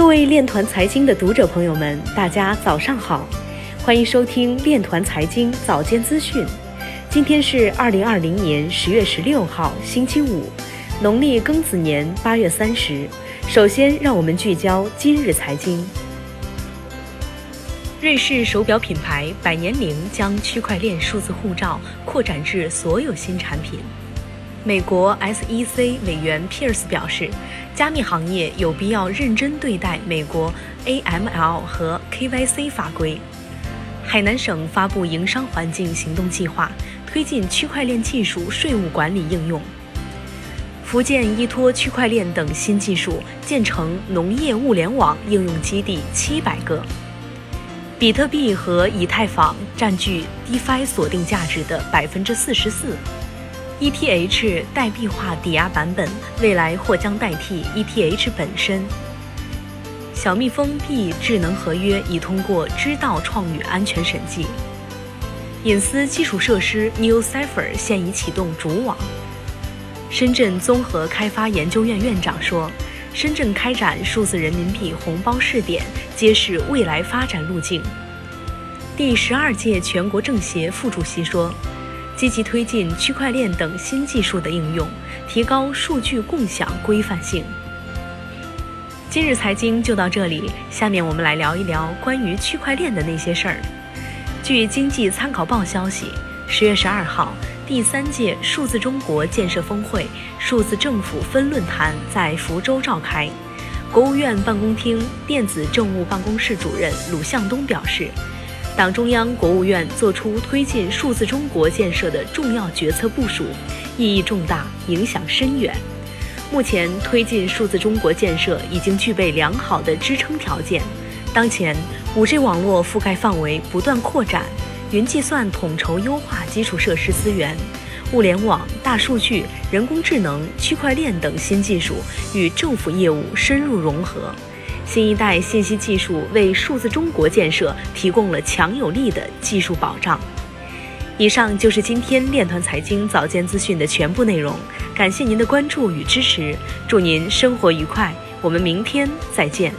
各位链团财经的读者朋友们，大家早上好，欢迎收听链团财经早间资讯。今天是二零二零年十月十六号，星期五，农历庚子年八月三十。首先，让我们聚焦今日财经。瑞士手表品牌百年灵将区块链数字护照扩展至所有新产品。美国 SEC 委员 Pierce 表示，加密行业有必要认真对待美国 AML 和 KYC 法规。海南省发布营商环境行动计划，推进区块链技术税务管理应用。福建依托区块链等新技术，建成农业物联网应用基地七百个。比特币和以太坊占据 DeFi 锁定价值的百分之四十四。ETH 代币化抵押版本未来或将代替 ETH 本身。小蜜蜂币智能合约已通过知道创宇安全审计。隐私基础设施 New Cipher 现已启动主网。深圳综合开发研究院院长说：“深圳开展数字人民币红包试点，揭示未来发展路径。”第十二届全国政协副主席说。积极推进区块链等新技术的应用，提高数据共享规范性。今日财经就到这里，下面我们来聊一聊关于区块链的那些事儿。据经济参考报消息，十月十二号，第三届数字中国建设峰会数字政府分论坛在福州召开。国务院办公厅电子政务办公室主任鲁向东表示。党中央、国务院作出推进数字中国建设的重要决策部署，意义重大，影响深远。目前，推进数字中国建设已经具备良好的支撑条件。当前，5G 网络覆盖范围不断扩展，云计算统筹优化基础设施资源，物联网、大数据、人工智能、区块链等新技术与政府业务深入融合。新一代信息技术为数字中国建设提供了强有力的技术保障。以上就是今天链团财经早间资讯的全部内容，感谢您的关注与支持，祝您生活愉快，我们明天再见。